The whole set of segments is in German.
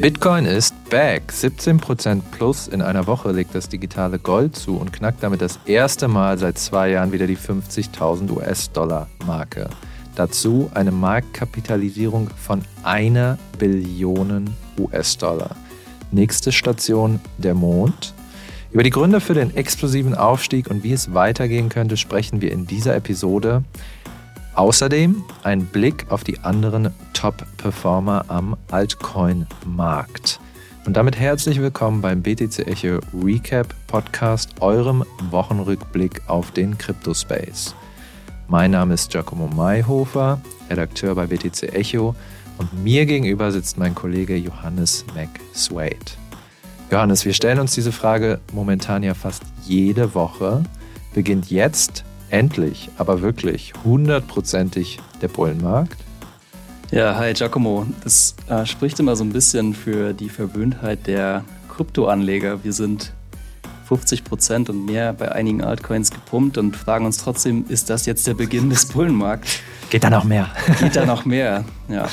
Bitcoin ist back. 17% plus in einer Woche legt das digitale Gold zu und knackt damit das erste Mal seit zwei Jahren wieder die 50.000 US-Dollar-Marke. Dazu eine Marktkapitalisierung von einer Billion US-Dollar. Nächste Station der Mond. Über die Gründe für den explosiven Aufstieg und wie es weitergehen könnte, sprechen wir in dieser Episode. Außerdem ein Blick auf die anderen Top-Performer am Altcoin-Markt. Und damit herzlich willkommen beim BTC Echo Recap Podcast, eurem Wochenrückblick auf den Crypto-Space. Mein Name ist Giacomo Mayhofer, Redakteur bei BTC Echo und mir gegenüber sitzt mein Kollege Johannes McSwade. Johannes, wir stellen uns diese Frage momentan ja fast jede Woche. Beginnt jetzt endlich, aber wirklich hundertprozentig der Bullenmarkt? Ja, hi Giacomo. Das äh, spricht immer so ein bisschen für die Verwöhntheit der Kryptoanleger. Wir sind 50 Prozent und mehr bei einigen Altcoins gepumpt und fragen uns trotzdem, ist das jetzt der Beginn des Bullenmarkts? Geht da noch mehr? Geht da noch mehr? Ja.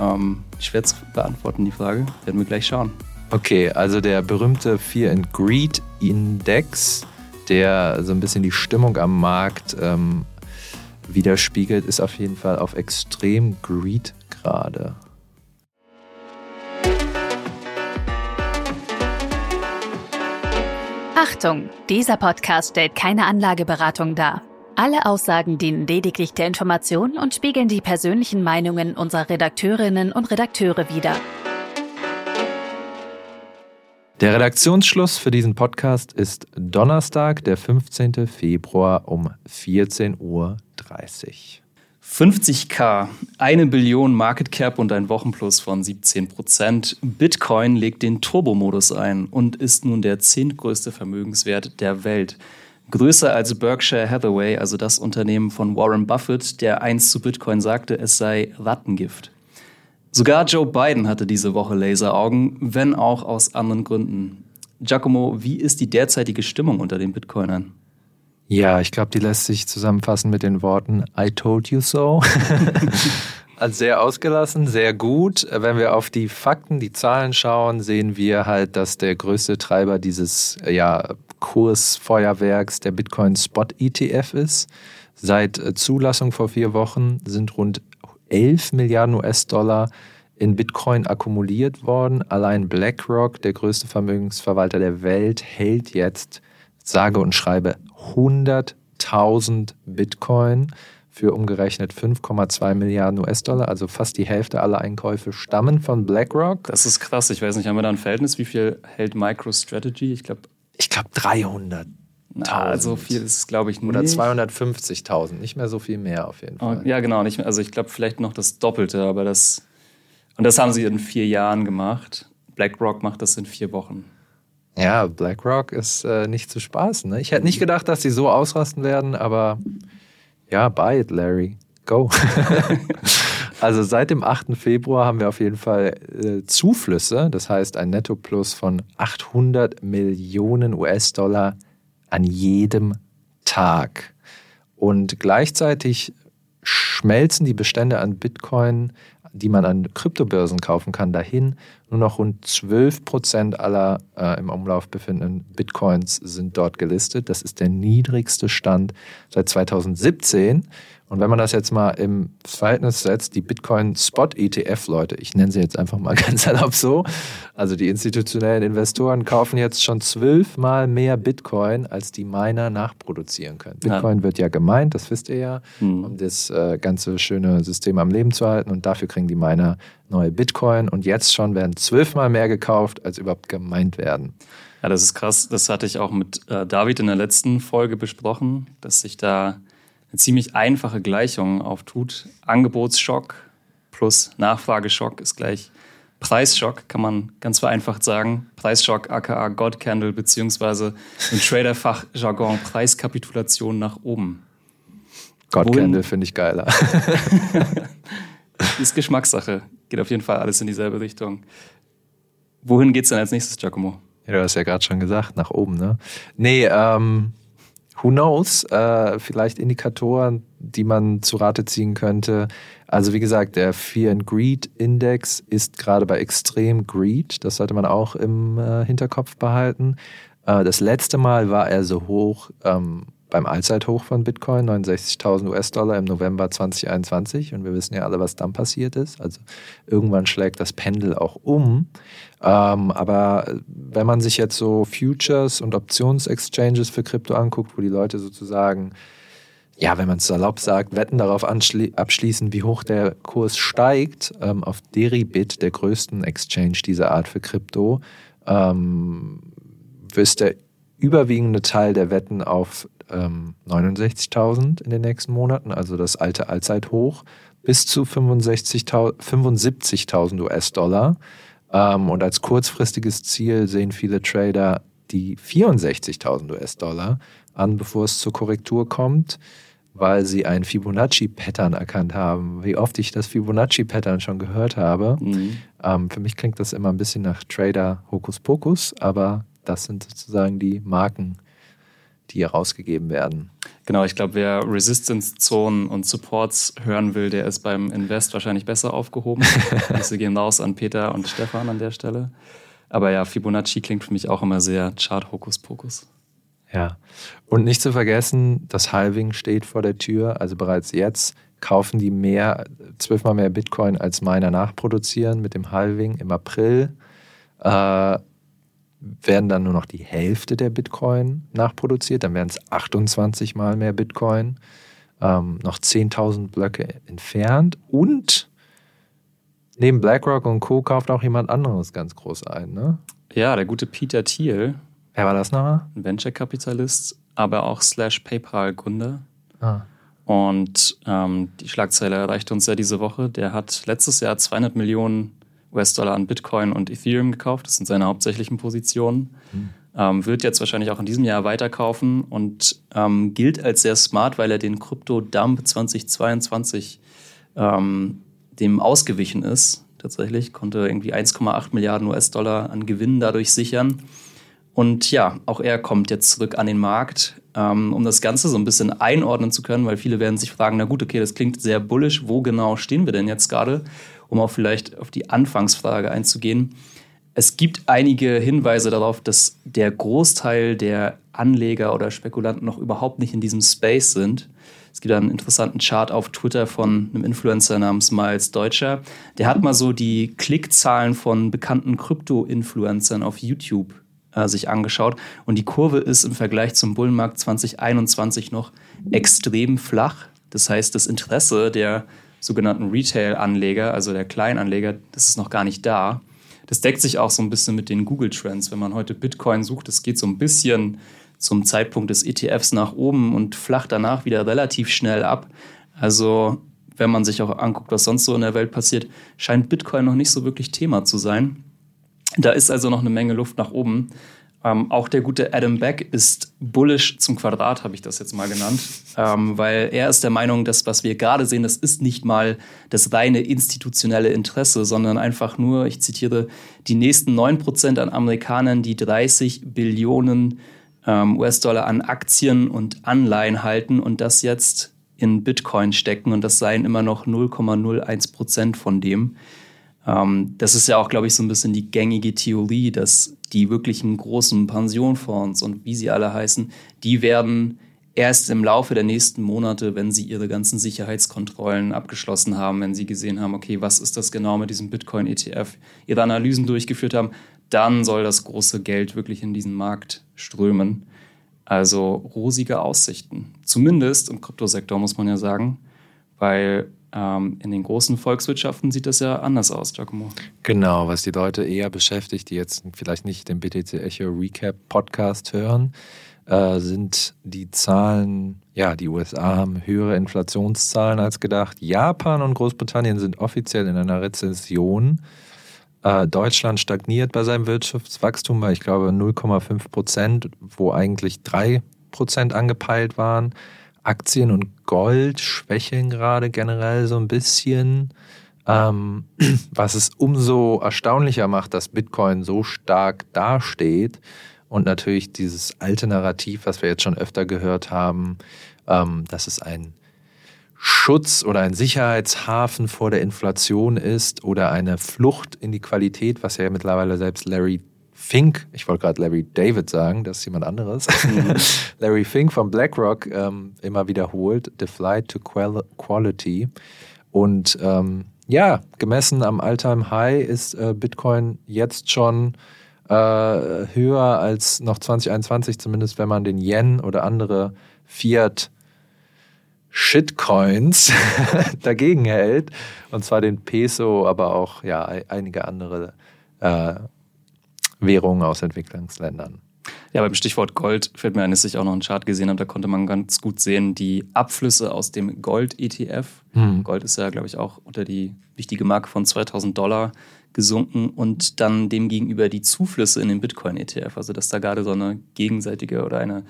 Ähm, schwer zu beantworten, die Frage. Werden wir gleich schauen. Okay, also der berühmte Fear and Greed Index der so ein bisschen die Stimmung am Markt ähm, widerspiegelt, ist auf jeden Fall auf extrem Greed gerade. Achtung, dieser Podcast stellt keine Anlageberatung dar. Alle Aussagen dienen lediglich der Information und spiegeln die persönlichen Meinungen unserer Redakteurinnen und Redakteure wider. Der Redaktionsschluss für diesen Podcast ist Donnerstag, der 15. Februar um 14.30 Uhr. 50k, eine Billion Market Cap und ein Wochenplus von 17 Prozent. Bitcoin legt den Turbo-Modus ein und ist nun der zehntgrößte Vermögenswert der Welt. Größer als Berkshire Hathaway, also das Unternehmen von Warren Buffett, der einst zu Bitcoin sagte, es sei Rattengift. Sogar Joe Biden hatte diese Woche Laseraugen, wenn auch aus anderen Gründen. Giacomo, wie ist die derzeitige Stimmung unter den Bitcoinern? Ja, ich glaube, die lässt sich zusammenfassen mit den Worten I told you so. also sehr ausgelassen, sehr gut. Wenn wir auf die Fakten, die Zahlen schauen, sehen wir halt, dass der größte Treiber dieses ja, Kursfeuerwerks der Bitcoin Spot ETF ist. Seit Zulassung vor vier Wochen sind rund 11 Milliarden US-Dollar in Bitcoin akkumuliert worden. Allein BlackRock, der größte Vermögensverwalter der Welt, hält jetzt sage und schreibe 100.000 Bitcoin für umgerechnet 5,2 Milliarden US-Dollar, also fast die Hälfte aller Einkäufe stammen von BlackRock. Das ist krass. Ich weiß nicht, haben wir da ein Verhältnis? Wie viel hält MicroStrategy? Ich glaube, ich glaube 300. Na, so viel ist es, glaube ich, nicht. Oder 250.000, nicht mehr so viel mehr auf jeden Fall. Ja, genau. Nicht mehr, also ich glaube vielleicht noch das Doppelte, aber das. Und das haben sie in vier Jahren gemacht. BlackRock macht das in vier Wochen. Ja, BlackRock ist äh, nicht zu spaßen. Ne? Ich hätte nicht gedacht, dass sie so ausrasten werden, aber ja, buy it, Larry. Go. also seit dem 8. Februar haben wir auf jeden Fall äh, Zuflüsse, das heißt ein Netto-Plus von 800 Millionen US-Dollar an jedem Tag. Und gleichzeitig schmelzen die Bestände an Bitcoin, die man an Kryptobörsen kaufen kann, dahin. Nur noch rund 12 Prozent aller äh, im Umlauf befindenden Bitcoins sind dort gelistet. Das ist der niedrigste Stand seit 2017. Und wenn man das jetzt mal im Verhältnis setzt, die Bitcoin Spot ETF Leute, ich nenne sie jetzt einfach mal ganz erlaubt so, also die institutionellen Investoren kaufen jetzt schon zwölfmal mehr Bitcoin, als die Miner nachproduzieren können. Bitcoin ja. wird ja gemeint, das wisst ihr ja, mhm. um das äh, ganze schöne System am Leben zu halten und dafür kriegen die Miner neue Bitcoin und jetzt schon werden zwölfmal mehr gekauft, als überhaupt gemeint werden. Ja, das ist krass. Das hatte ich auch mit äh, David in der letzten Folge besprochen, dass sich da eine ziemlich einfache Gleichung auftut. Angebotsschock plus Nachfrageschock ist gleich Preisschock, kann man ganz vereinfacht sagen. Preisschock aka God Candle beziehungsweise im Traderfachjargon Preiskapitulation nach oben. God Candle finde ich geiler. ist Geschmackssache. Geht auf jeden Fall alles in dieselbe Richtung. Wohin geht es denn als nächstes, Giacomo? Ja, du hast ja gerade schon gesagt, nach oben, ne? Nee, ähm, who knows? Äh, vielleicht Indikatoren, die man zu Rate ziehen könnte. Also wie gesagt, der Fear and Greed Index ist gerade bei extrem Greed. Das sollte man auch im äh, Hinterkopf behalten. Äh, das letzte Mal war er so hoch ähm, beim Allzeithoch von Bitcoin, 69.000 US-Dollar im November 2021. Und wir wissen ja alle, was dann passiert ist. Also irgendwann schlägt das Pendel auch um. Ähm, aber wenn man sich jetzt so Futures und Options-Exchanges für Krypto anguckt, wo die Leute sozusagen ja, wenn man es salopp sagt, Wetten darauf abschließen, wie hoch der Kurs steigt, ähm, auf Deribit, der größten Exchange dieser Art für Krypto, ähm, der überwiegende Teil der Wetten auf ähm, 69.000 in den nächsten Monaten, also das alte Allzeithoch, bis zu 75.000 US-Dollar. Ähm, und als kurzfristiges Ziel sehen viele Trader die 64.000 US-Dollar an, bevor es zur Korrektur kommt weil sie ein Fibonacci-Pattern erkannt haben. Wie oft ich das Fibonacci-Pattern schon gehört habe. Mhm. Ähm, für mich klingt das immer ein bisschen nach Trader Hokuspokus, aber das sind sozusagen die Marken, die hier rausgegeben werden. Genau, ich glaube, wer Resistance-Zonen und Supports hören will, der ist beim Invest wahrscheinlich besser aufgehoben. Grüße gehen raus an Peter und Stefan an der Stelle. Aber ja, Fibonacci klingt für mich auch immer sehr Chart-Hokuspokus. Ja. Und nicht zu vergessen, das Halving steht vor der Tür. Also bereits jetzt kaufen die mehr, zwölfmal mehr Bitcoin als Miner nachproduzieren mit dem Halving im April. Äh, werden dann nur noch die Hälfte der Bitcoin nachproduziert, dann werden es 28 mal mehr Bitcoin, ähm, noch 10.000 Blöcke entfernt und neben BlackRock und Co. kauft auch jemand anderes ganz groß ein, ne? Ja, der gute Peter Thiel, Wer war das nochmal? Ein Venture-Kapitalist, aber auch slash PayPal-Gründer. Ah. Und ähm, die Schlagzeile erreichte uns ja diese Woche. Der hat letztes Jahr 200 Millionen US-Dollar an Bitcoin und Ethereum gekauft. Das sind seine hauptsächlichen Positionen. Hm. Ähm, wird jetzt wahrscheinlich auch in diesem Jahr weiterkaufen und ähm, gilt als sehr smart, weil er den Krypto-Dump 2022 ähm, dem ausgewichen ist. Tatsächlich konnte irgendwie 1,8 Milliarden US-Dollar an Gewinnen dadurch sichern. Und ja, auch er kommt jetzt zurück an den Markt, ähm, um das Ganze so ein bisschen einordnen zu können, weil viele werden sich fragen, na gut, okay, das klingt sehr bullisch, wo genau stehen wir denn jetzt gerade, um auch vielleicht auf die Anfangsfrage einzugehen. Es gibt einige Hinweise darauf, dass der Großteil der Anleger oder Spekulanten noch überhaupt nicht in diesem Space sind. Es gibt einen interessanten Chart auf Twitter von einem Influencer namens Miles Deutscher. Der hat mal so die Klickzahlen von bekannten Krypto-Influencern auf YouTube äh, sich angeschaut. Und die Kurve ist im Vergleich zum Bullenmarkt 2021 noch extrem flach. Das heißt, das Interesse der sogenannten Retail-Anleger, also der Kleinanleger, das ist noch gar nicht da. Das deckt sich auch so ein bisschen mit den Google-Trends. Wenn man heute Bitcoin sucht, das geht so ein bisschen zum Zeitpunkt des ETFs nach oben und flacht danach wieder relativ schnell ab. Also wenn man sich auch anguckt, was sonst so in der Welt passiert, scheint Bitcoin noch nicht so wirklich Thema zu sein. Da ist also noch eine Menge Luft nach oben. Ähm, auch der gute Adam Beck ist bullish zum Quadrat, habe ich das jetzt mal genannt, ähm, weil er ist der Meinung, dass was wir gerade sehen, das ist nicht mal das reine institutionelle Interesse, sondern einfach nur, ich zitiere, die nächsten 9% an Amerikanern, die 30 Billionen ähm, US-Dollar an Aktien und Anleihen halten und das jetzt in Bitcoin stecken und das seien immer noch 0,01% von dem. Ähm, das ist ja auch, glaube ich, so ein bisschen die gängige Theorie, dass die wirklichen großen Pensionfonds und wie sie alle heißen, die werden erst im Laufe der nächsten Monate, wenn sie ihre ganzen Sicherheitskontrollen abgeschlossen haben, wenn sie gesehen haben, okay, was ist das genau mit diesem Bitcoin-ETF, ihre Analysen durchgeführt haben, dann soll das große Geld wirklich in diesen Markt strömen. Also rosige Aussichten. Zumindest im Kryptosektor muss man ja sagen, weil in den großen Volkswirtschaften sieht das ja anders aus, Giacomo. Genau, was die Leute eher beschäftigt, die jetzt vielleicht nicht den BTC Echo Recap Podcast hören, äh, sind die Zahlen, ja, die USA haben höhere Inflationszahlen als gedacht. Japan und Großbritannien sind offiziell in einer Rezession. Äh, Deutschland stagniert bei seinem Wirtschaftswachstum bei, ich glaube, 0,5 Prozent, wo eigentlich 3 Prozent angepeilt waren. Aktien und Gold schwächeln gerade generell so ein bisschen, ähm, was es umso erstaunlicher macht, dass Bitcoin so stark dasteht und natürlich dieses alte Narrativ, was wir jetzt schon öfter gehört haben, ähm, dass es ein Schutz oder ein Sicherheitshafen vor der Inflation ist oder eine Flucht in die Qualität, was ja mittlerweile selbst Larry Fink, ich wollte gerade Larry David sagen, das ist jemand anderes, mhm. Larry Fink von BlackRock ähm, immer wiederholt, The Flight to Quality. Und ähm, ja, gemessen am Alltime High ist äh, Bitcoin jetzt schon äh, höher als noch 2021, zumindest wenn man den Yen oder andere Fiat Shitcoins dagegen hält. Und zwar den Peso, aber auch ja, einige andere äh, Währungen aus Entwicklungsländern. Ja, beim Stichwort Gold fällt mir ein, dass ich auch noch einen Chart gesehen habe, da konnte man ganz gut sehen, die Abflüsse aus dem Gold-ETF. Mhm. Gold ist ja, glaube ich, auch unter die wichtige Marke von 2000 Dollar gesunken und dann demgegenüber die Zuflüsse in den Bitcoin-ETF. Also, dass da gerade so eine gegenseitige oder eine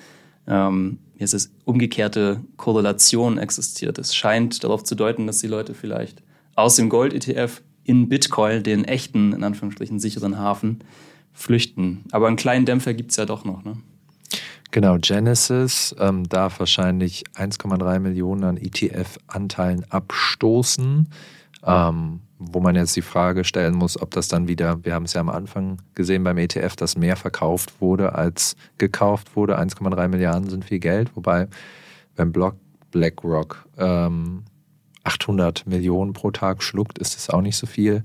ähm, wie heißt es, umgekehrte Korrelation existiert. Es scheint darauf zu deuten, dass die Leute vielleicht aus dem Gold-ETF in Bitcoin, den echten, in Anführungsstrichen, sicheren Hafen, flüchten. Aber einen kleinen Dämpfer gibt es ja doch noch. Ne? Genau, Genesis ähm, darf wahrscheinlich 1,3 Millionen an ETF-Anteilen abstoßen. Ähm, wo man jetzt die Frage stellen muss, ob das dann wieder, wir haben es ja am Anfang gesehen beim ETF, dass mehr verkauft wurde als gekauft wurde. 1,3 Milliarden sind viel Geld, wobei wenn Block BlackRock ähm, 800 Millionen pro Tag schluckt, ist es auch nicht so viel.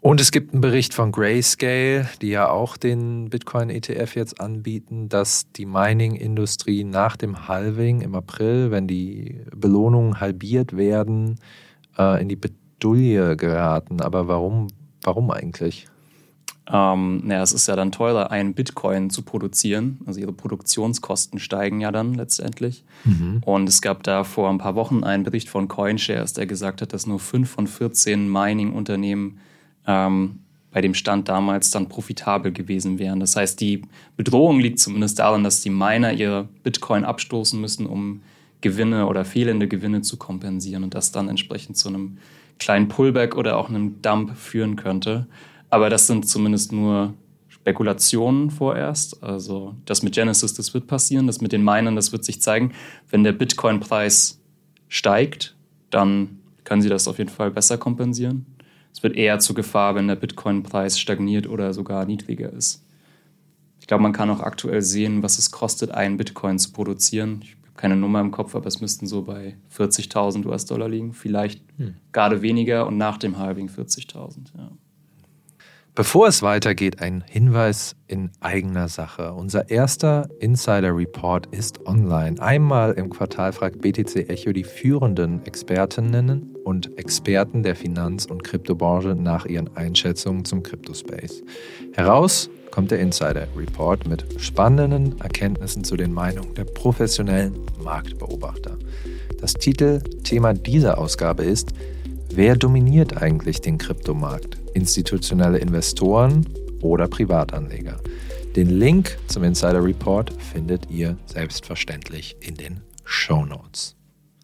Und es gibt einen Bericht von Grayscale, die ja auch den Bitcoin-ETF jetzt anbieten, dass die Mining-Industrie nach dem Halving im April, wenn die Belohnungen halbiert werden, äh, in die Bredouille geraten. Aber warum, warum eigentlich? Ähm, naja, es ist ja dann teurer, einen Bitcoin zu produzieren. Also ihre Produktionskosten steigen ja dann letztendlich. Mhm. Und es gab da vor ein paar Wochen einen Bericht von CoinShares, der gesagt hat, dass nur fünf von 14 Mining-Unternehmen ähm, bei dem Stand damals dann profitabel gewesen wären. Das heißt, die Bedrohung liegt zumindest darin, dass die Miner ihre Bitcoin abstoßen müssen, um Gewinne oder fehlende Gewinne zu kompensieren und das dann entsprechend zu einem kleinen Pullback oder auch einem Dump führen könnte. Aber das sind zumindest nur Spekulationen vorerst. Also das mit Genesis, das wird passieren, das mit den Minern, das wird sich zeigen. Wenn der Bitcoin-Preis steigt, dann können sie das auf jeden Fall besser kompensieren. Es wird eher zur Gefahr, wenn der Bitcoin-Preis stagniert oder sogar niedriger ist. Ich glaube, man kann auch aktuell sehen, was es kostet, einen Bitcoin zu produzieren. Ich keine Nummer im Kopf, aber es müssten so bei 40.000 US-Dollar liegen. Vielleicht hm. gerade weniger und nach dem Halving 40.000. Ja. Bevor es weitergeht, ein Hinweis in eigener Sache. Unser erster Insider Report ist online. Einmal im Quartal fragt BTC Echo die führenden Expertinnen und Experten der Finanz- und Kryptobranche nach ihren Einschätzungen zum Kryptospace. Heraus kommt der Insider Report mit spannenden Erkenntnissen zu den Meinungen der professionellen Marktbeobachter. Das Titelthema dieser Ausgabe ist Wer dominiert eigentlich den Kryptomarkt? Institutionelle Investoren oder Privatanleger? Den Link zum Insider Report findet ihr selbstverständlich in den Show Notes.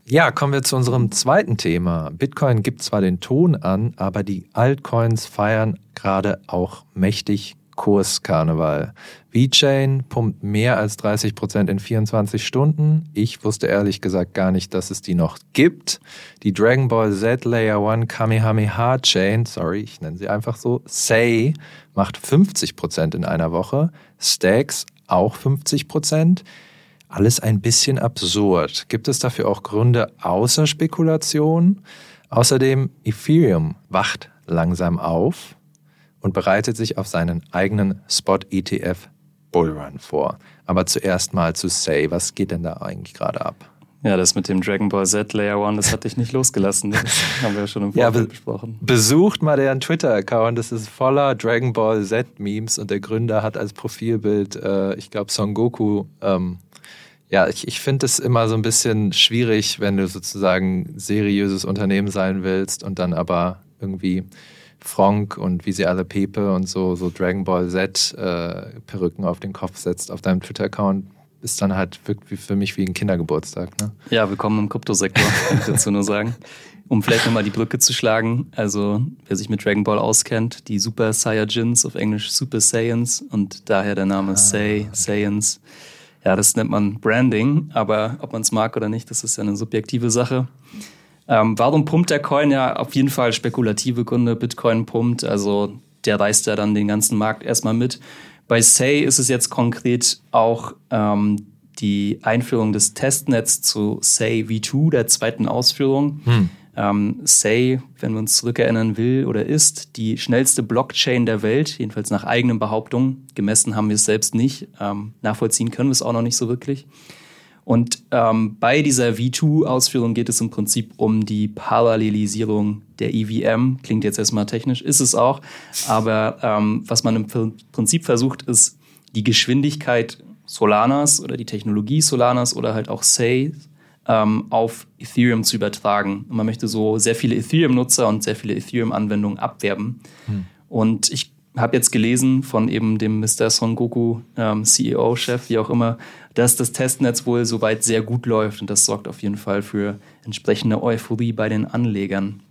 Ja, kommen wir zu unserem zweiten Thema. Bitcoin gibt zwar den Ton an, aber die Altcoins feiern gerade auch mächtig Kurskarneval. VeChain pumpt mehr als 30 Prozent in 24 Stunden. Ich wusste ehrlich gesagt gar nicht, dass es die noch gibt. Die Dragon Ball Z Layer 1 Kamehameha Chain, sorry, ich nenne sie einfach so, Say, macht 50 Prozent in einer Woche. Stacks auch 50 Prozent. Alles ein bisschen absurd. Gibt es dafür auch Gründe außer Spekulation? Außerdem, Ethereum wacht langsam auf und bereitet sich auf seinen eigenen Spot-ETF Bullrun vor. Aber zuerst mal zu Say, was geht denn da eigentlich gerade ab? Ja, das mit dem Dragon Ball Z Layer One, das hat dich nicht losgelassen. Das haben wir ja schon im Vorfeld ja, be besprochen. Besucht mal deren Twitter-Account. Das ist voller Dragon Ball Z-Memes und der Gründer hat als Profilbild, äh, ich glaube, Son Goku. Ähm, ja, ich, ich finde es immer so ein bisschen schwierig, wenn du sozusagen seriöses Unternehmen sein willst und dann aber irgendwie Frank und wie sie alle Pepe und so, so Dragon Ball Z äh, Perücken auf den Kopf setzt auf deinem Twitter-Account. ist dann halt wirklich für mich wie ein Kindergeburtstag. Ne? Ja, willkommen im Kryptosektor, kann ich dazu nur sagen. Um vielleicht nochmal die Brücke zu schlagen, also wer sich mit Dragon Ball auskennt, die Super Saiyajins, auf Englisch Super Saiyans und daher der Name ah. Say, Saiyans. Ja, das nennt man Branding, aber ob man es mag oder nicht, das ist ja eine subjektive Sache. Ähm, warum pumpt der Coin? Ja, auf jeden Fall spekulative Gründe. Bitcoin pumpt, also der reißt ja dann den ganzen Markt erstmal mit. Bei Say ist es jetzt konkret auch ähm, die Einführung des Testnets zu Say V2, der zweiten Ausführung. Hm. Ähm, Say, wenn wir uns zurückerinnern will oder ist, die schnellste Blockchain der Welt, jedenfalls nach eigenen Behauptungen. Gemessen haben wir es selbst nicht. Ähm, nachvollziehen können wir es auch noch nicht so wirklich. Und ähm, bei dieser V2-Ausführung geht es im Prinzip um die Parallelisierung der EVM. Klingt jetzt erstmal technisch, ist es auch. Aber ähm, was man im Prinzip versucht, ist die Geschwindigkeit Solanas oder die Technologie Solanas oder halt auch Say ähm, auf Ethereum zu übertragen. Und man möchte so sehr viele Ethereum-Nutzer und sehr viele Ethereum-Anwendungen abwerben. Hm. Und ich habe jetzt gelesen von eben dem Mr. Son Goku ähm, CEO-Chef, wie auch immer, dass das Testnetz wohl soweit sehr gut läuft und das sorgt auf jeden Fall für entsprechende Euphorie bei den Anlegern.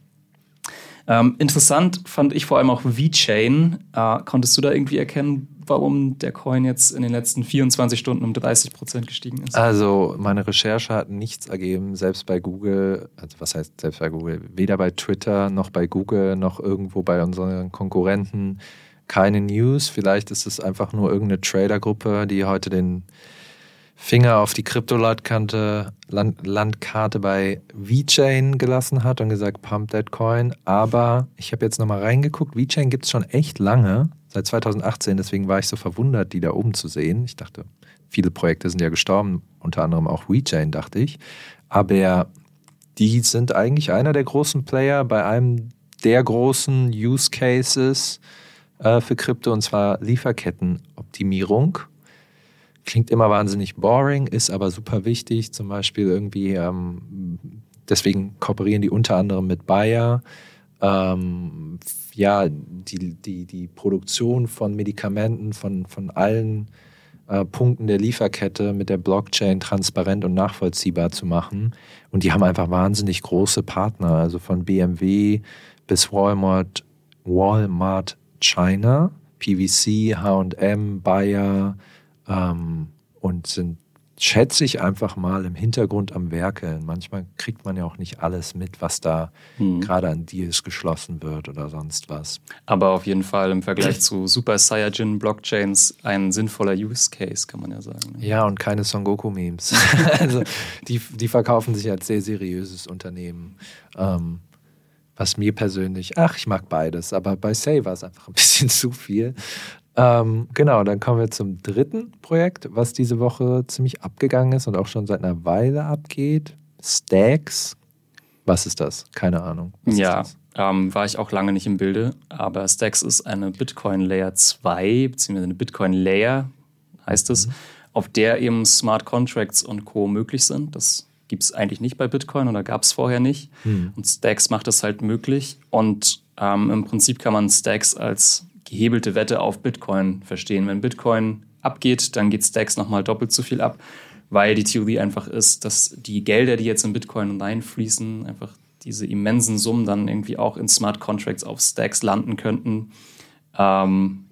Ähm, interessant fand ich vor allem auch VeChain. Äh, konntest du da irgendwie erkennen, warum der Coin jetzt in den letzten 24 Stunden um 30 Prozent gestiegen ist? Also meine Recherche hat nichts ergeben, selbst bei Google, also was heißt selbst bei Google, weder bei Twitter noch bei Google noch irgendwo bei unseren Konkurrenten keine News. Vielleicht ist es einfach nur irgendeine Tradergruppe, die heute den Finger auf die Kryptolandkarte Land, Landkarte bei VeChain gelassen hat und gesagt, pump that coin. Aber ich habe jetzt nochmal reingeguckt. VeChain gibt es schon echt lange, seit 2018. Deswegen war ich so verwundert, die da oben zu sehen. Ich dachte, viele Projekte sind ja gestorben, unter anderem auch VeChain, dachte ich. Aber die sind eigentlich einer der großen Player bei einem der großen Use Cases äh, für Krypto, und zwar Lieferkettenoptimierung. Klingt immer wahnsinnig boring, ist aber super wichtig. Zum Beispiel irgendwie, ähm, deswegen kooperieren die unter anderem mit Bayer. Ähm, ja, die, die, die Produktion von Medikamenten, von, von allen äh, Punkten der Lieferkette mit der Blockchain transparent und nachvollziehbar zu machen. Und die haben einfach wahnsinnig große Partner, also von BMW bis Walmart, Walmart China, PVC, HM, Bayer ähm, und sind, schätze ich einfach mal, im Hintergrund am Werkeln. Manchmal kriegt man ja auch nicht alles mit, was da hm. gerade an Deals geschlossen wird oder sonst was. Aber auf jeden Fall im Vergleich zu Super Saiyajin Blockchains ein sinnvoller Use Case, kann man ja sagen. Ne? Ja, und keine Son Goku-Memes. also die, die verkaufen sich als sehr seriöses Unternehmen. Ähm, was mir persönlich, ach, ich mag beides, aber bei Say war es einfach ein bisschen zu viel. Ähm, genau, dann kommen wir zum dritten Projekt, was diese Woche ziemlich abgegangen ist und auch schon seit einer Weile abgeht. Stacks. Was ist das? Keine Ahnung. Was ja, ähm, war ich auch lange nicht im Bilde, aber Stacks ist eine Bitcoin Layer 2, beziehungsweise eine Bitcoin Layer, heißt es, mhm. auf der eben Smart Contracts und Co. möglich sind. Das gibt es eigentlich nicht bei Bitcoin oder gab es vorher nicht. Hm. Und Stacks macht das halt möglich. Und ähm, im Prinzip kann man Stacks als gehebelte Wette auf Bitcoin verstehen. Wenn Bitcoin abgeht, dann geht Stacks nochmal doppelt so viel ab, weil die Theorie einfach ist, dass die Gelder, die jetzt in Bitcoin reinfließen, einfach diese immensen Summen dann irgendwie auch in Smart Contracts auf Stacks landen könnten. Ähm,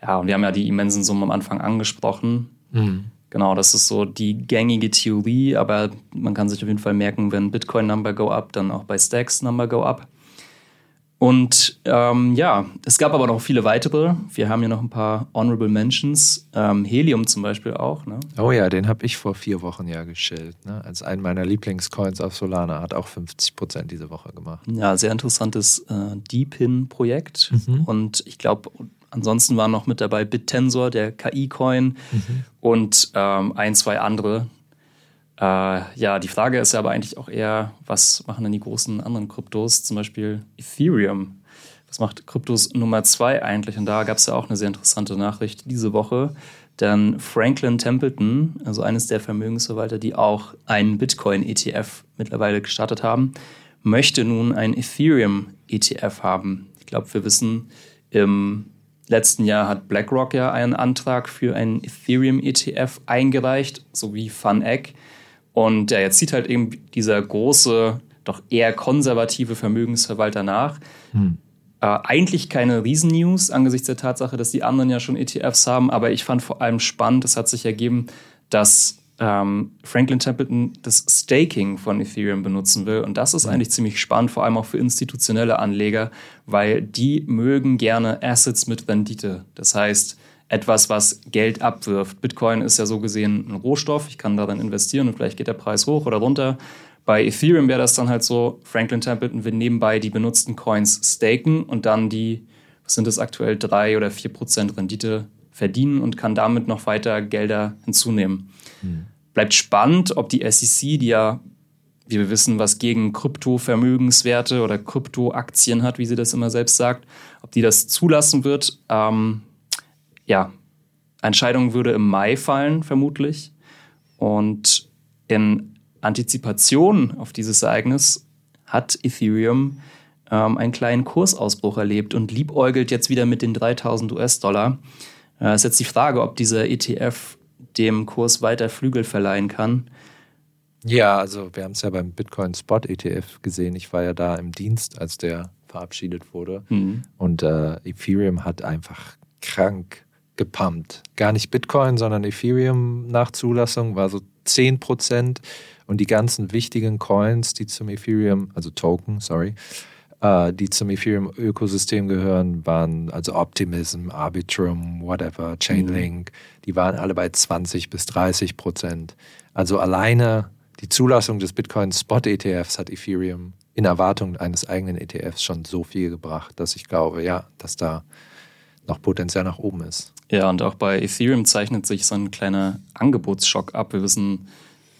ja, und wir haben ja die immensen Summen am Anfang angesprochen. Mhm. Genau, das ist so die gängige Theorie, aber man kann sich auf jeden Fall merken, wenn Bitcoin Number go up, dann auch bei Stacks Number go up. Und ähm, ja, es gab aber noch viele weitere. Wir haben ja noch ein paar Honorable Mentions. Ähm, Helium zum Beispiel auch. Ne? Oh ja, den habe ich vor vier Wochen ja geschillt. Ne? Als einen meiner Lieblingscoins auf Solana. Hat auch 50 Prozent diese Woche gemacht. Ja, sehr interessantes äh, Deepin-Projekt. Mhm. Und ich glaube, Ansonsten waren noch mit dabei BitTensor, der KI-Coin mhm. und ähm, ein, zwei andere. Äh, ja, die Frage ist ja aber eigentlich auch eher, was machen denn die großen anderen Kryptos, zum Beispiel Ethereum? Was macht Kryptos Nummer zwei eigentlich? Und da gab es ja auch eine sehr interessante Nachricht diese Woche. Denn Franklin Templeton, also eines der Vermögensverwalter, die auch einen Bitcoin-ETF mittlerweile gestartet haben, möchte nun ein Ethereum-ETF haben. Ich glaube, wir wissen, im letzten Jahr hat BlackRock ja einen Antrag für einen Ethereum-ETF eingereicht, sowie FunEgg. Und ja, jetzt zieht halt eben dieser große, doch eher konservative Vermögensverwalter nach. Hm. Äh, eigentlich keine Riesen-News angesichts der Tatsache, dass die anderen ja schon ETFs haben, aber ich fand vor allem spannend, es hat sich ergeben, dass ähm, Franklin Templeton das Staking von Ethereum benutzen will. Und das ist mhm. eigentlich ziemlich spannend, vor allem auch für institutionelle Anleger, weil die mögen gerne Assets mit Rendite. Das heißt, etwas, was Geld abwirft. Bitcoin ist ja so gesehen ein Rohstoff. Ich kann darin investieren und vielleicht geht der Preis hoch oder runter. Bei Ethereum wäre das dann halt so, Franklin Templeton will nebenbei die benutzten Coins staken und dann die, was sind das aktuell, drei oder vier Prozent Rendite verdienen und kann damit noch weiter Gelder hinzunehmen. Hm. Bleibt spannend, ob die SEC, die ja, wie wir wissen, was gegen Kryptovermögenswerte oder Kryptoaktien hat, wie sie das immer selbst sagt, ob die das zulassen wird. Ähm, ja, Entscheidung würde im Mai fallen, vermutlich. Und in Antizipation auf dieses Ereignis hat Ethereum ähm, einen kleinen Kursausbruch erlebt und liebäugelt jetzt wieder mit den 3000 US-Dollar. Äh, ist jetzt die Frage, ob dieser ETF dem Kurs weiter Flügel verleihen kann. Ja, also wir haben es ja beim Bitcoin Spot ETF gesehen. Ich war ja da im Dienst, als der verabschiedet wurde. Mhm. Und äh, Ethereum hat einfach krank gepumpt. Gar nicht Bitcoin, sondern Ethereum nach Zulassung war so 10 Prozent. Und die ganzen wichtigen Coins, die zum Ethereum, also Token, sorry, äh, die zum Ethereum-Ökosystem gehören, waren also Optimism, Arbitrum, whatever, Chainlink, mhm. die waren alle bei 20 bis 30 Prozent. Also alleine die Zulassung des Bitcoin Spot ETFs hat Ethereum in Erwartung eines eigenen ETFs schon so viel gebracht, dass ich glaube, ja, dass da noch Potenzial nach oben ist. Ja, und auch bei Ethereum zeichnet sich so ein kleiner Angebotsschock ab. Wir wissen,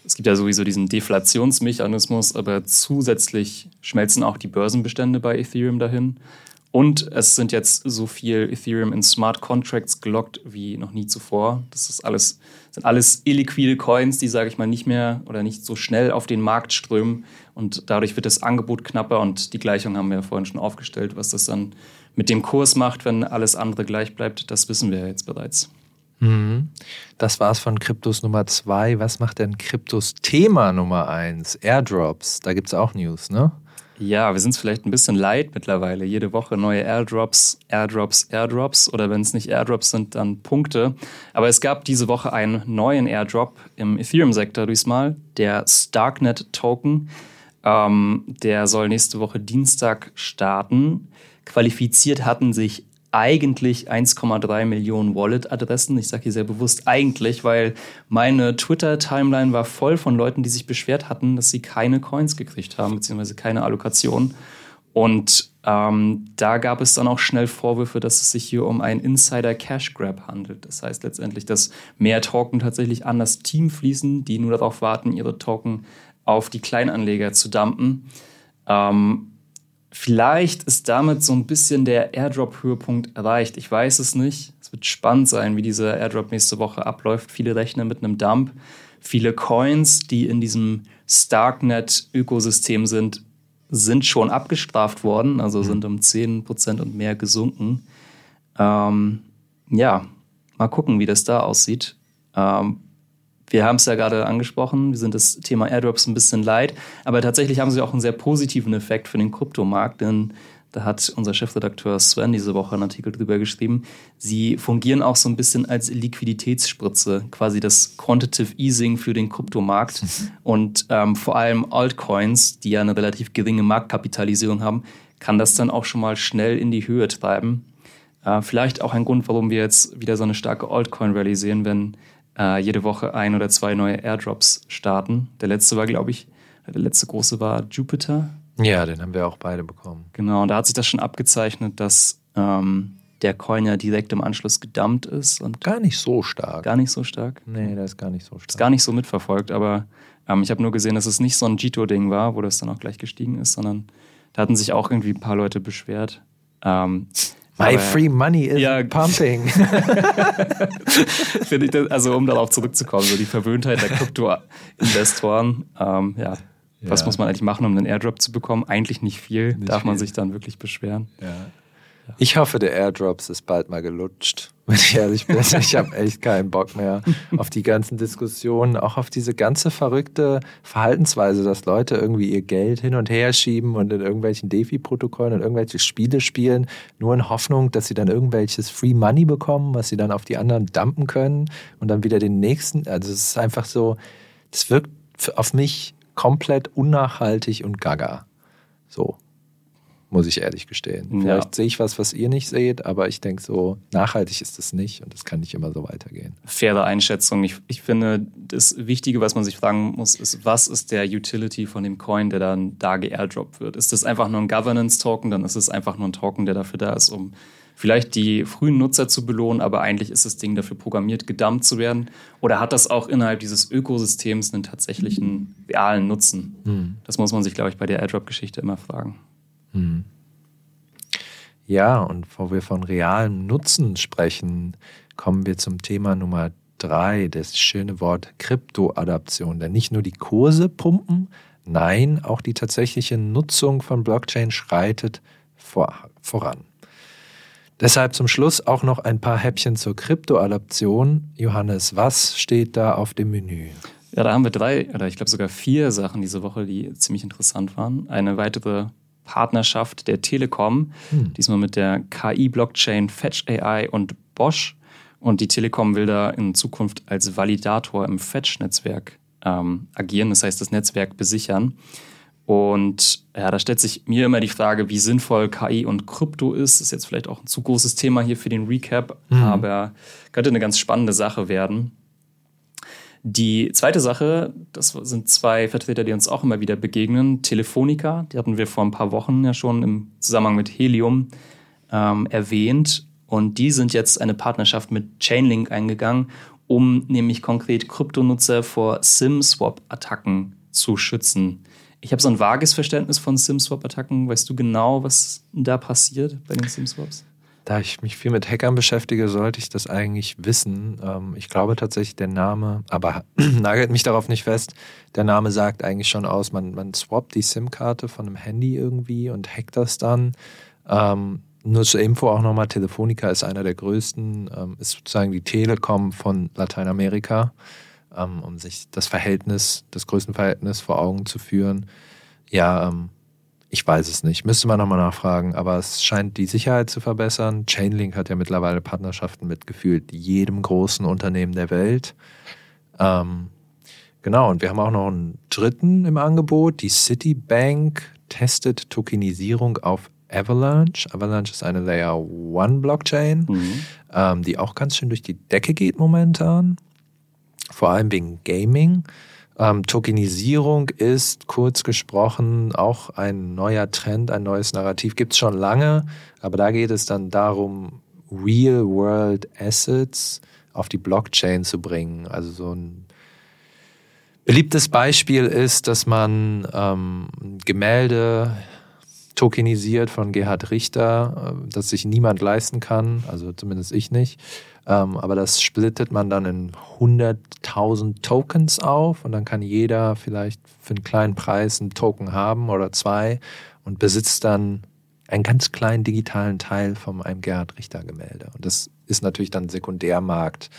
es gibt ja sowieso diesen Deflationsmechanismus, aber zusätzlich schmelzen auch die Börsenbestände bei Ethereum dahin. Und es sind jetzt so viel Ethereum in Smart Contracts gelockt wie noch nie zuvor. Das ist alles, sind alles illiquide Coins, die, sage ich mal, nicht mehr oder nicht so schnell auf den Markt strömen. Und dadurch wird das Angebot knapper und die Gleichung haben wir ja vorhin schon aufgestellt. Was das dann mit dem Kurs macht, wenn alles andere gleich bleibt, das wissen wir ja jetzt bereits. Mhm. Das war's von Kryptos Nummer zwei. Was macht denn Kryptos Thema Nummer eins? Airdrops. Da gibt's auch News, ne? Ja, wir sind es vielleicht ein bisschen leid mittlerweile. Jede Woche neue Airdrops, Airdrops, Airdrops oder wenn es nicht Airdrops sind, dann Punkte. Aber es gab diese Woche einen neuen Airdrop im Ethereum-Sektor diesmal, der Starknet Token. Ähm, der soll nächste Woche Dienstag starten. Qualifiziert hatten sich eigentlich 1,3 Millionen Wallet-Adressen. Ich sage hier sehr bewusst eigentlich, weil meine Twitter-Timeline war voll von Leuten, die sich beschwert hatten, dass sie keine Coins gekriegt haben, beziehungsweise keine Allokation. Und ähm, da gab es dann auch schnell Vorwürfe, dass es sich hier um einen Insider-Cash-Grab handelt. Das heißt letztendlich, dass mehr Token tatsächlich an das Team fließen, die nur darauf warten, ihre Token auf die Kleinanleger zu dumpen. Ähm, Vielleicht ist damit so ein bisschen der Airdrop-Höhepunkt erreicht. Ich weiß es nicht. Es wird spannend sein, wie dieser Airdrop nächste Woche abläuft. Viele rechnen mit einem Dump. Viele Coins, die in diesem Starknet-Ökosystem sind, sind schon abgestraft worden, also mhm. sind um 10% und mehr gesunken. Ähm, ja, mal gucken, wie das da aussieht. Ähm, wir haben es ja gerade angesprochen, wir sind das Thema Airdrops ein bisschen leid, aber tatsächlich haben sie auch einen sehr positiven Effekt für den Kryptomarkt, denn da hat unser Chefredakteur Sven diese Woche einen Artikel drüber geschrieben. Sie fungieren auch so ein bisschen als Liquiditätsspritze, quasi das Quantitative Easing für den Kryptomarkt. Und ähm, vor allem Altcoins, die ja eine relativ geringe Marktkapitalisierung haben, kann das dann auch schon mal schnell in die Höhe treiben. Äh, vielleicht auch ein Grund, warum wir jetzt wieder so eine starke Altcoin-Rallye sehen, wenn äh, jede Woche ein oder zwei neue Airdrops starten. Der letzte war, glaube ich, der letzte große war Jupiter. Ja, den haben wir auch beide bekommen. Genau, und da hat sich das schon abgezeichnet, dass ähm, der Coin ja direkt im Anschluss gedumpt ist. Und gar nicht so stark. Gar nicht so stark? Nee, der ist gar nicht so stark. Ist gar nicht so mitverfolgt, aber ähm, ich habe nur gesehen, dass es nicht so ein Jito-Ding war, wo das dann auch gleich gestiegen ist, sondern da hatten sich auch irgendwie ein paar Leute beschwert. Ähm, My free money is ja, pumping. Finde ich das, also um darauf zurückzukommen, so die Verwöhntheit der Krypto-Investoren. Ähm, ja, was muss man eigentlich machen, um einen Airdrop zu bekommen? Eigentlich nicht viel. Nicht Darf man sich dann wirklich beschweren? Ja. Ich hoffe, der Airdrops ist bald mal gelutscht, wenn ich ehrlich bin. Ich habe echt keinen Bock mehr auf die ganzen Diskussionen, auch auf diese ganze verrückte Verhaltensweise, dass Leute irgendwie ihr Geld hin und her schieben und in irgendwelchen DeFi-Protokollen und irgendwelche Spiele spielen, nur in Hoffnung, dass sie dann irgendwelches Free Money bekommen, was sie dann auf die anderen dumpen können und dann wieder den nächsten. Also es ist einfach so, das wirkt auf mich komplett unnachhaltig und gaga. So muss ich ehrlich gestehen. Vielleicht ja. sehe ich was, was ihr nicht seht, aber ich denke so, nachhaltig ist es nicht und das kann nicht immer so weitergehen. Faire Einschätzung. Ich, ich finde, das Wichtige, was man sich fragen muss, ist, was ist der Utility von dem Coin, der dann da geairdroppt wird? Ist das einfach nur ein Governance-Token? Dann ist es einfach nur ein Token, der dafür da ist, um vielleicht die frühen Nutzer zu belohnen, aber eigentlich ist das Ding dafür programmiert, gedumpt zu werden? Oder hat das auch innerhalb dieses Ökosystems einen tatsächlichen realen Nutzen? Hm. Das muss man sich, glaube ich, bei der Airdrop-Geschichte immer fragen. Hm. Ja, und wo wir von realem Nutzen sprechen, kommen wir zum Thema Nummer drei, das schöne Wort Kryptoadaption. Denn nicht nur die Kurse pumpen, nein, auch die tatsächliche Nutzung von Blockchain schreitet vor, voran. Deshalb zum Schluss auch noch ein paar Häppchen zur Kryptoadaption. Johannes, was steht da auf dem Menü? Ja, da haben wir drei oder ich glaube sogar vier Sachen diese Woche, die ziemlich interessant waren. Eine weitere Partnerschaft der Telekom, hm. diesmal mit der KI-Blockchain Fetch AI und Bosch. Und die Telekom will da in Zukunft als Validator im Fetch-Netzwerk ähm, agieren, das heißt das Netzwerk besichern. Und ja, da stellt sich mir immer die Frage, wie sinnvoll KI und Krypto ist. Das ist jetzt vielleicht auch ein zu großes Thema hier für den Recap, mhm. aber könnte eine ganz spannende Sache werden. Die zweite Sache, das sind zwei Vertreter, die uns auch immer wieder begegnen. Telefonica, die hatten wir vor ein paar Wochen ja schon im Zusammenhang mit Helium ähm, erwähnt. Und die sind jetzt eine Partnerschaft mit Chainlink eingegangen, um nämlich konkret Kryptonutzer vor SIM-Swap-Attacken zu schützen. Ich habe so ein vages Verständnis von SIM-Swap-Attacken. Weißt du genau, was da passiert bei den SIM-Swaps? Da ich mich viel mit Hackern beschäftige, sollte ich das eigentlich wissen. Ähm, ich glaube tatsächlich, der Name, aber nagelt mich darauf nicht fest, der Name sagt eigentlich schon aus, man, man swappt die SIM-Karte von einem Handy irgendwie und hackt das dann. Ähm, nur zur Info auch nochmal, Telefonica ist einer der größten, ähm, ist sozusagen die Telekom von Lateinamerika, um sich das Verhältnis, das Größenverhältnis vor Augen zu führen. Ja, ich weiß es nicht. Müsste man nochmal nachfragen. Aber es scheint die Sicherheit zu verbessern. Chainlink hat ja mittlerweile Partnerschaften mit gefühlt jedem großen Unternehmen der Welt. Ähm, genau, und wir haben auch noch einen dritten im Angebot. Die Citibank testet Tokenisierung auf Avalanche. Avalanche ist eine Layer One Blockchain, mhm. ähm, die auch ganz schön durch die Decke geht momentan. Vor allem wegen Gaming. Ähm, Tokenisierung ist kurz gesprochen auch ein neuer Trend, ein neues Narrativ. Gibt es schon lange, aber da geht es dann darum, Real-World Assets auf die Blockchain zu bringen. Also so ein beliebtes Beispiel ist, dass man ähm, Gemälde tokenisiert von Gerhard Richter, äh, das sich niemand leisten kann, also zumindest ich nicht. Ähm, aber das splittet man dann in 100.000 Tokens auf und dann kann jeder vielleicht für einen kleinen Preis einen Token haben oder zwei und besitzt dann einen ganz kleinen digitalen Teil von einem Gerhard Richter Gemälde. Und das ist natürlich dann ein Sekundärmarkt,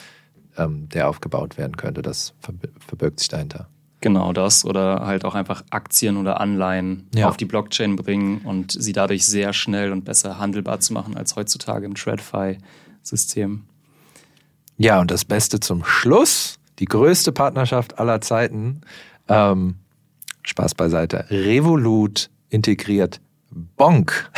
ähm, der aufgebaut werden könnte. Das verbirgt sich dahinter. Genau das oder halt auch einfach Aktien oder Anleihen ja. auf die Blockchain bringen und sie dadurch sehr schnell und besser handelbar zu machen als heutzutage im TradFi-System. Ja, und das Beste zum Schluss, die größte Partnerschaft aller Zeiten. Ähm, Spaß beiseite. Revolut integriert Bonk.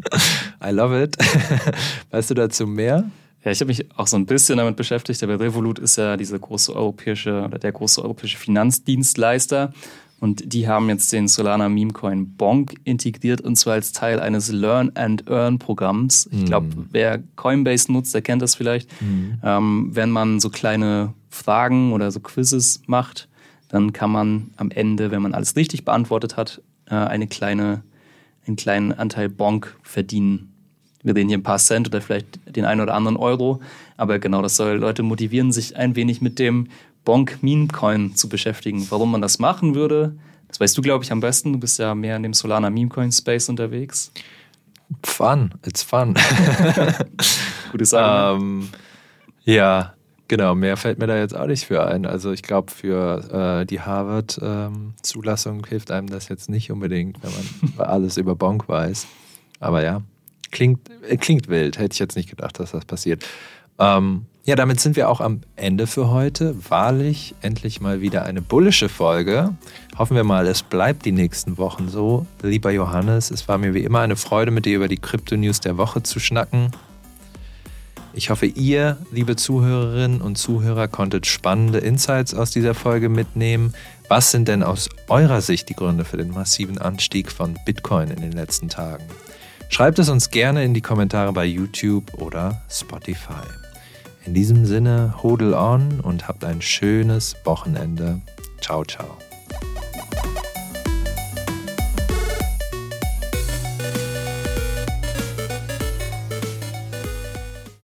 I love it. weißt du dazu mehr? Ja, ich habe mich auch so ein bisschen damit beschäftigt, aber Revolut ist ja diese große europäische oder der große europäische Finanzdienstleister und die haben jetzt den Solana Meme Coin Bonk integriert und zwar als Teil eines Learn and Earn Programms. Ich glaube, mhm. wer Coinbase nutzt, der kennt das vielleicht. Mhm. Ähm, wenn man so kleine Fragen oder so Quizzes macht, dann kann man am Ende, wenn man alles richtig beantwortet hat, äh, eine kleine, einen kleinen Anteil Bonk verdienen. Wir reden hier ein paar Cent oder vielleicht den einen oder anderen Euro. Aber genau, das soll Leute motivieren, sich ein wenig mit dem Bonk Meme Coin zu beschäftigen. Warum man das machen würde, das weißt du, glaube ich, am besten. Du bist ja mehr in dem Solana Meme Coin Space unterwegs. Fun, it's fun. Gutes Argument. ähm, ja, genau, mehr fällt mir da jetzt auch nicht für ein. Also ich glaube, für äh, die Harvard-Zulassung hilft einem das jetzt nicht unbedingt, wenn man alles über Bonk weiß. Aber ja, klingt, äh, klingt wild. Hätte ich jetzt nicht gedacht, dass das passiert. Ähm, ja, damit sind wir auch am Ende für heute. Wahrlich endlich mal wieder eine bullische Folge. Hoffen wir mal, es bleibt die nächsten Wochen so. Lieber Johannes, es war mir wie immer eine Freude, mit dir über die Krypto-News der Woche zu schnacken. Ich hoffe, ihr, liebe Zuhörerinnen und Zuhörer, konntet spannende Insights aus dieser Folge mitnehmen. Was sind denn aus eurer Sicht die Gründe für den massiven Anstieg von Bitcoin in den letzten Tagen? Schreibt es uns gerne in die Kommentare bei YouTube oder Spotify. In diesem Sinne, hodel on und habt ein schönes Wochenende. Ciao, ciao.